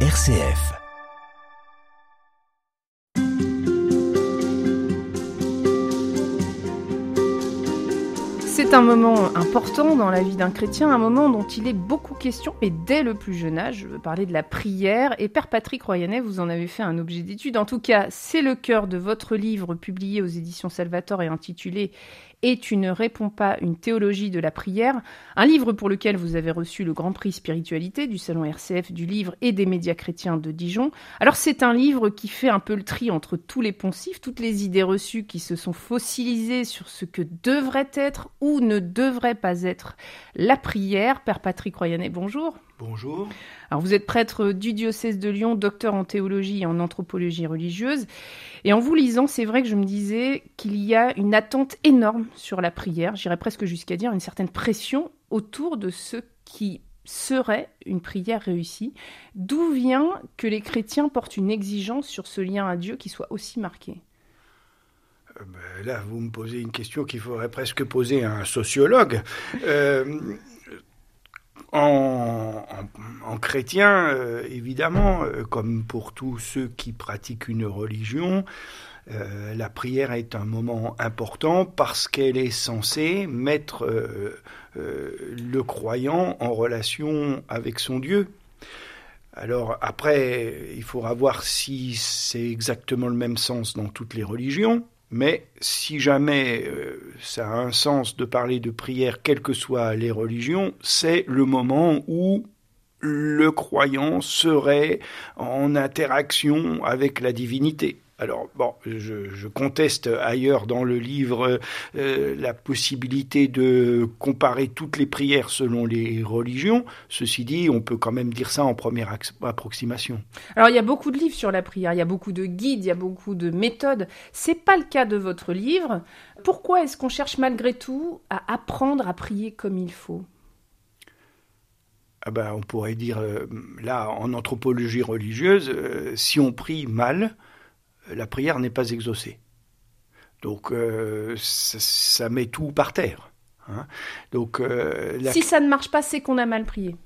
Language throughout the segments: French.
RCF. C'est un moment important dans la vie d'un chrétien, un moment dont il est beaucoup question, et dès le plus jeune âge, je veux parler de la prière, et Père Patrick Royanet, vous en avez fait un objet d'étude. En tout cas, c'est le cœur de votre livre publié aux éditions Salvatore et intitulé et tu ne réponds pas une théologie de la prière, un livre pour lequel vous avez reçu le Grand Prix Spiritualité du Salon RCF du livre et des médias chrétiens de Dijon. Alors c'est un livre qui fait un peu le tri entre tous les poncifs, toutes les idées reçues qui se sont fossilisées sur ce que devrait être ou ne devrait pas être la prière. Père Patrick Royanet, bonjour. Bonjour. Alors vous êtes prêtre du diocèse de Lyon, docteur en théologie et en anthropologie religieuse. Et en vous lisant, c'est vrai que je me disais qu'il y a une attente énorme sur la prière, j'irais presque jusqu'à dire une certaine pression autour de ce qui serait une prière réussie. D'où vient que les chrétiens portent une exigence sur ce lien à Dieu qui soit aussi marqué? Là, vous me posez une question qu'il faudrait presque poser à un sociologue. Euh, en, chrétien, euh, évidemment, euh, comme pour tous ceux qui pratiquent une religion, la prière est un moment important parce qu'elle est censée mettre le croyant en relation avec son Dieu. Alors après, il faudra voir si c'est exactement le même sens dans toutes les religions. Mais si jamais euh, ça a un sens de parler de prière, quelles que soient les religions, c'est le moment où le croyant serait en interaction avec la divinité. Alors, bon, je, conteste ailleurs dans le livre euh, la possibilité de comparer toutes les prières selon les religions. Ceci dit, on peut quand même dire ça en première approximation. Alors, il y a beaucoup de livres sur la prière, il y a beaucoup de guides, il y a beaucoup de méthodes. C'est pas le cas de votre livre. Pourquoi est-ce qu'on cherche malgré tout à apprendre à prier comme il faut? Ah ben, on pourrait dire, euh, là, en anthropologie religieuse, euh, si on prie mal, la prière n'est pas exaucée. Donc euh, ça, met tout par terre. Hein. Donc, euh, Si ça ne marche pas, c'est qu'on a mal prié.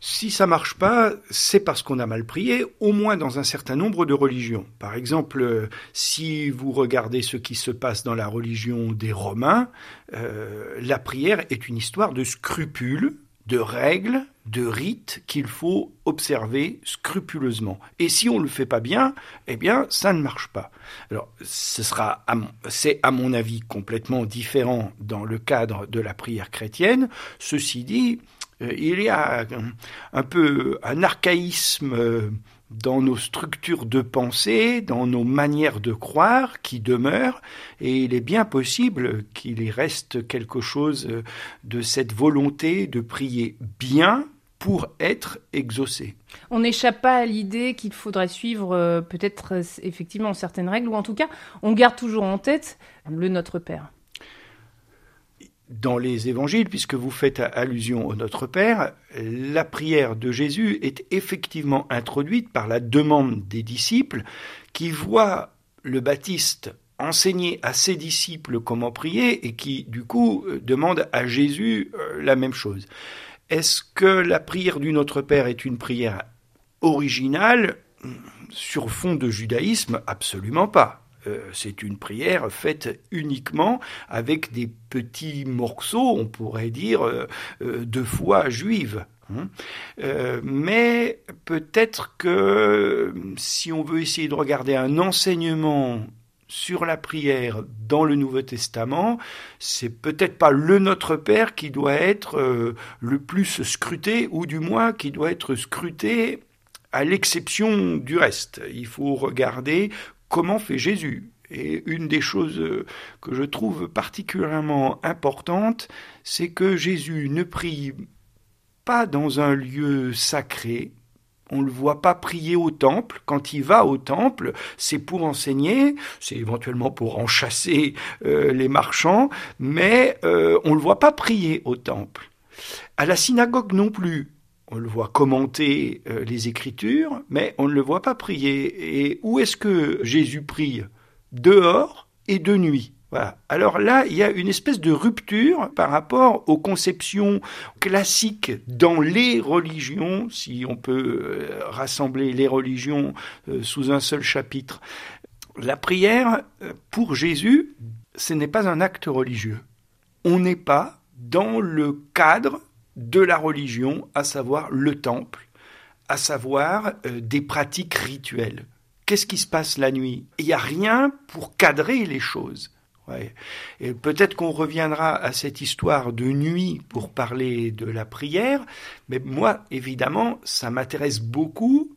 Si ça marche pas, c'est parce qu'on a mal prié, au moins dans un certain nombre de religions. Par exemple, euh, si vous regardez ce qui se passe dans la religion des Romains, la prière est une histoire de scrupules, de règles, de rites qu'il faut observer scrupuleusement. Et si on ne le fait pas bien, eh bien, ça ne marche pas. Alors, ce sera, c'est à mon avis complètement différent dans le cadre de la prière chrétienne. Ceci dit, euh, il y a un, peu un archaïsme euh, dans nos structures de pensée, dans nos manières de croire qui demeurent, et il est bien possible qu'il y reste quelque chose euh, de cette volonté de prier bien pour être exaucé. On n'échappe pas à l'idée qu'il faudrait suivre peut-être effectivement certaines règles, ou en tout cas, on garde toujours en tête le Notre Père dans les évangiles, puisque vous faites allusion au Notre Père, la prière de Jésus est effectivement introduite par la demande des disciples qui voient le Baptiste enseigner à ses disciples comment prier et qui, du coup, demandent à Jésus euh, la même chose. Est-ce que la prière du Notre Père est une prière originale sur fond de judaïsme? Absolument pas. Euh, c'est une prière faite uniquement avec des petits morceaux, on pourrait dire, euh, euh, de foi juive. Hein. mais peut-être que si on veut essayer de regarder un enseignement sur la prière dans le Nouveau Testament, c'est peut-être pas le Notre Père qui doit être le plus scruté, ou du moins qui doit être scruté à l'exception du reste. Il faut regarder comment fait Jésus et une des choses euh, que je trouve particulièrement importante, c'est que Jésus ne prie pas dans un lieu sacré, on ne le voit pas prier au temple. Quand il va au temple, c'est pour enseigner, c'est éventuellement pour en chasser euh, les marchands, mais euh, on ne le voit pas prier au temple. À la synagogue non plus on le voit commenter euh, les Écritures, mais on ne le voit pas prier. Et où est-ce que Jésus prie? Dehors et de nuit. Alors là, il y a une espèce de rupture par rapport aux conceptions classiques dans les religions, si on peut euh, rassembler les religions euh, sous un seul chapitre. La prière, pour Jésus, ce n'est pas un acte religieux. On n'est pas dans le cadre de la religion, à savoir le temple, à savoir des pratiques rituelles. Qu'est-ce qui se passe la nuit? Il n'y a rien pour cadrer les choses. Et peut-être qu'on reviendra à cette histoire de nuit pour parler de la prière, mais moi, évidemment, ça m'intéresse beaucoup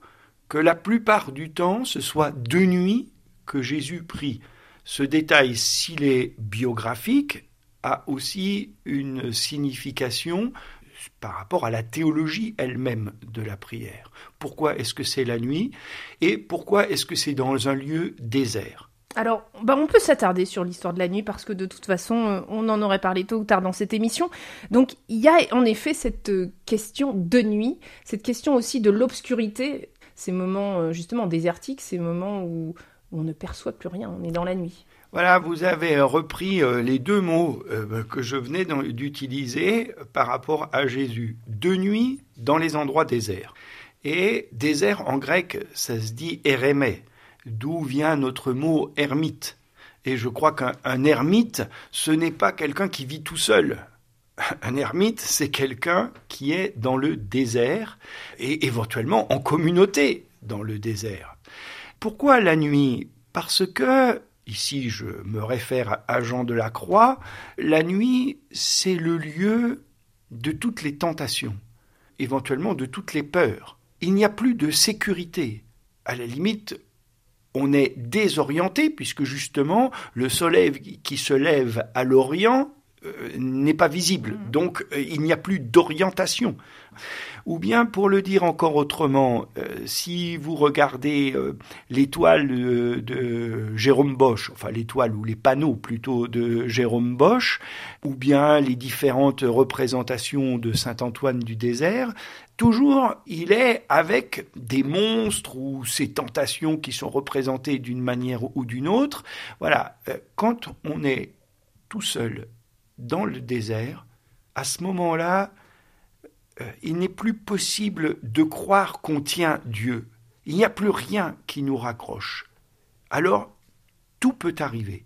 que la plupart du temps, ce soit de nuit que Jésus prie. Ce détail, s'il est biographique, a aussi une signification par rapport à la théologie elle-même de la prière. Pourquoi est-ce que c'est la nuit et pourquoi est-ce que c'est dans un lieu désert? Alors, bah on peut s'attarder sur l'histoire de la nuit parce que de toute façon, euh, on en aurait parlé tôt ou tard dans cette émission. Donc, il y a en effet cette euh, question de nuit, cette question aussi de l'obscurité, ces moments euh, justement désertiques, ces moments où on ne perçoit plus rien, on est dans la nuit. Voilà, vous avez repris les deux mots que je venais d'utiliser par rapport à Jésus. De nuit dans les endroits déserts. Et désert en grec, ça se dit érémé d'où vient notre mot ermite. Et je crois qu'un ermite, ce n'est pas quelqu'un qui vit tout seul. Un ermite, c'est quelqu'un qui est dans le désert et éventuellement en communauté dans le désert. Pourquoi la nuit? Parce que, ici je me réfère à Jean de la Croix, la nuit, c'est le lieu de toutes les tentations, éventuellement de toutes les peurs. Il n'y a plus de sécurité. À la limite, on est désorienté puisque justement le soleil qui se lève à l'Orient euh, n'est pas visible. Mm. Donc euh, il n'y a plus d'orientation. Ou bien, pour le dire encore autrement, euh, si vous regardez l'étoile de, Jérôme Bosch, enfin l'étoile ou les panneaux plutôt de Jérôme Bosch, ou bien les différentes représentations de Saint Antoine du désert, toujours il est avec des monstres ou ces tentations qui sont représentées d'une manière ou d'une autre. Voilà, quand on est tout seul dans le désert, à ce moment-là, euh, il n'est plus possible de croire qu'on tient Dieu. Il n'y a plus rien qui nous raccroche. Alors, tout peut arriver.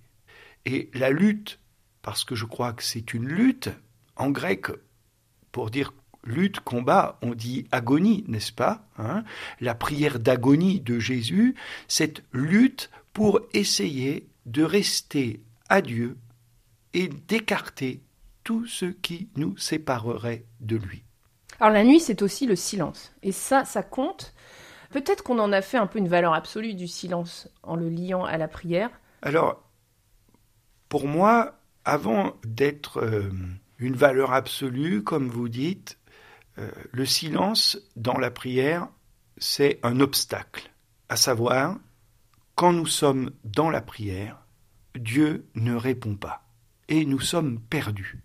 Et la lutte, parce que je crois que c'est une lutte, en grec, pour dire lutte, combat, on dit agonie, n'est-ce pas hein? La prière d'agonie de Jésus, cette lutte pour essayer de rester à Dieu et d'écarter tout ce qui nous séparerait de lui. Alors la nuit, c'est aussi le silence. Et ça, ça compte. Peut-être qu'on en a fait un peu une valeur absolue du silence en le liant à la prière. Alors, pour moi, avant d'être euh, une valeur absolue, comme vous dites, euh, le silence dans la prière, c'est un obstacle. À savoir, quand nous sommes dans la prière, Dieu ne répond pas et nous sommes perdus.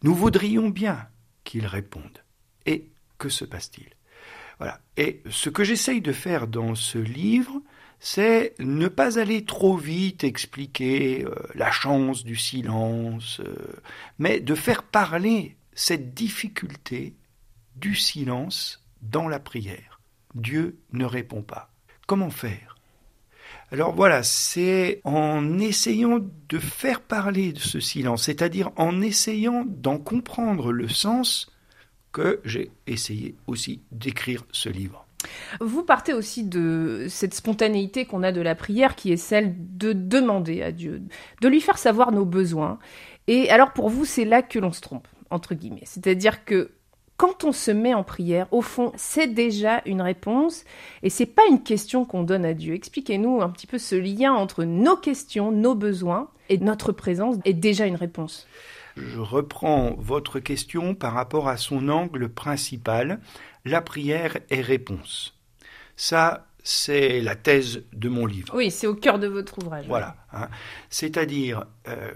Nous voudrions bien qu'il réponde. Et que se passe-t-il? Voilà. Et ce que j'essaye de faire dans ce livre, c'est ne pas aller trop vite expliquer euh, la chance du silence, euh, mais de faire parler cette difficulté du silence dans la prière. Dieu ne répond pas. Comment faire? Alors voilà, c'est en essayant de faire parler de ce silence, c'est-à-dire en essayant d'en comprendre le sens, que j'ai essayé aussi d'écrire ce livre. Vous partez aussi de cette spontanéité qu'on a de la prière qui est celle de demander à Dieu, de lui faire savoir nos besoins. Et alors pour vous, c'est là que l'on se trompe, entre guillemets. C'est-à-dire que quand on se met en prière, au fond, c'est déjà une réponse et c'est pas une question qu'on donne à Dieu. Expliquez-nous un petit peu ce lien entre nos questions, nos besoins et notre présence est déjà une réponse. Je reprends votre question par rapport à son angle principal, la prière est réponse. Ça, c'est la thèse de mon livre. Oui, c'est au cœur de votre ouvrage. Voilà. Hein. C'est-à-dire euh,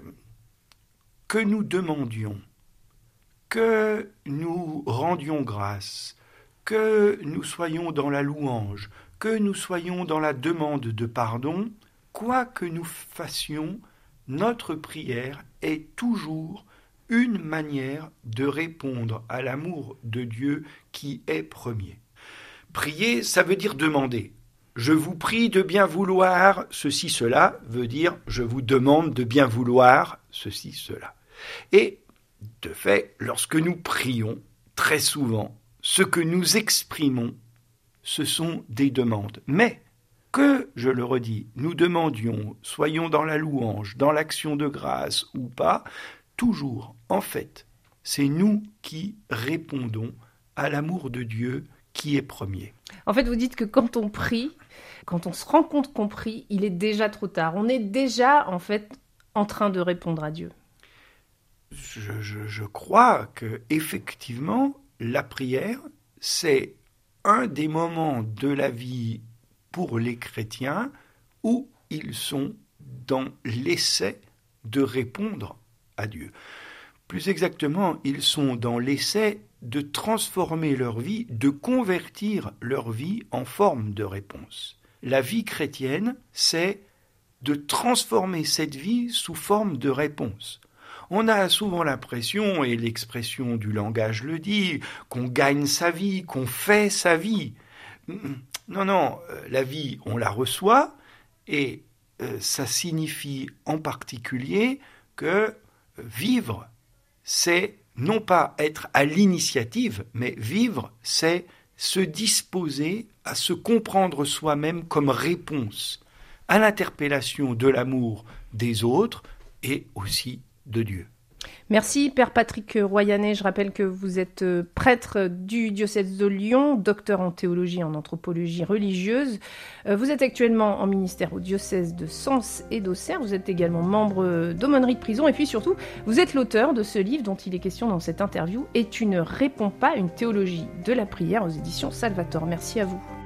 que nous demandions que nous rendions grâce, que nous soyons dans la louange, que nous soyons dans la demande de pardon, quoi que nous fassions, notre prière est toujours une manière de répondre à l'amour de Dieu qui est premier. Prier, ça veut dire demander. Je vous prie de bien vouloir ceci, cela veut dire je vous demande de bien vouloir ceci, cela. Et de fait, lorsque nous prions, très souvent, ce que nous exprimons, ce sont des demandes. Mais que, je le redis, nous demandions, soyons dans la louange, dans l'action de grâce ou pas, toujours, en fait, c'est nous qui répondons à l'amour de Dieu qui est premier. En fait, vous dites que quand on prie, quand on se rend compte qu'on prie, il est déjà trop tard. On est déjà, en fait, en train de répondre à Dieu. Je, je crois que effectivement, la prière, c'est un des moments de la vie pour les chrétiens où ils sont dans l'essai de répondre à Dieu. Plus exactement, ils sont dans l'essai de transformer leur vie, de convertir leur vie en forme de réponse. La vie chrétienne, c'est de transformer cette vie sous forme de réponse. On a souvent l'impression, et l'expression du langage le dit, qu'on gagne sa vie, qu'on fait sa vie. Non, non, euh, la vie, on la reçoit, et euh, ça signifie en particulier que euh, vivre, c'est non pas être à l'initiative, mais vivre, c'est se disposer à se comprendre soi-même comme réponse à l'interpellation de l'amour des autres et aussi de Dieu. Merci Père Patrick Royanet. Je rappelle que vous êtes euh, prêtre du diocèse de Lyon, docteur en théologie et en anthropologie religieuse. Euh, vous êtes actuellement en ministère au diocèse de Sens et d'Auxerre. Vous êtes également membre d'aumônerie de prison et puis surtout, vous êtes l'auteur de ce livre dont il est question dans cette interview et tu ne réponds pas une théologie de la prière aux éditions Salvator. Merci à vous.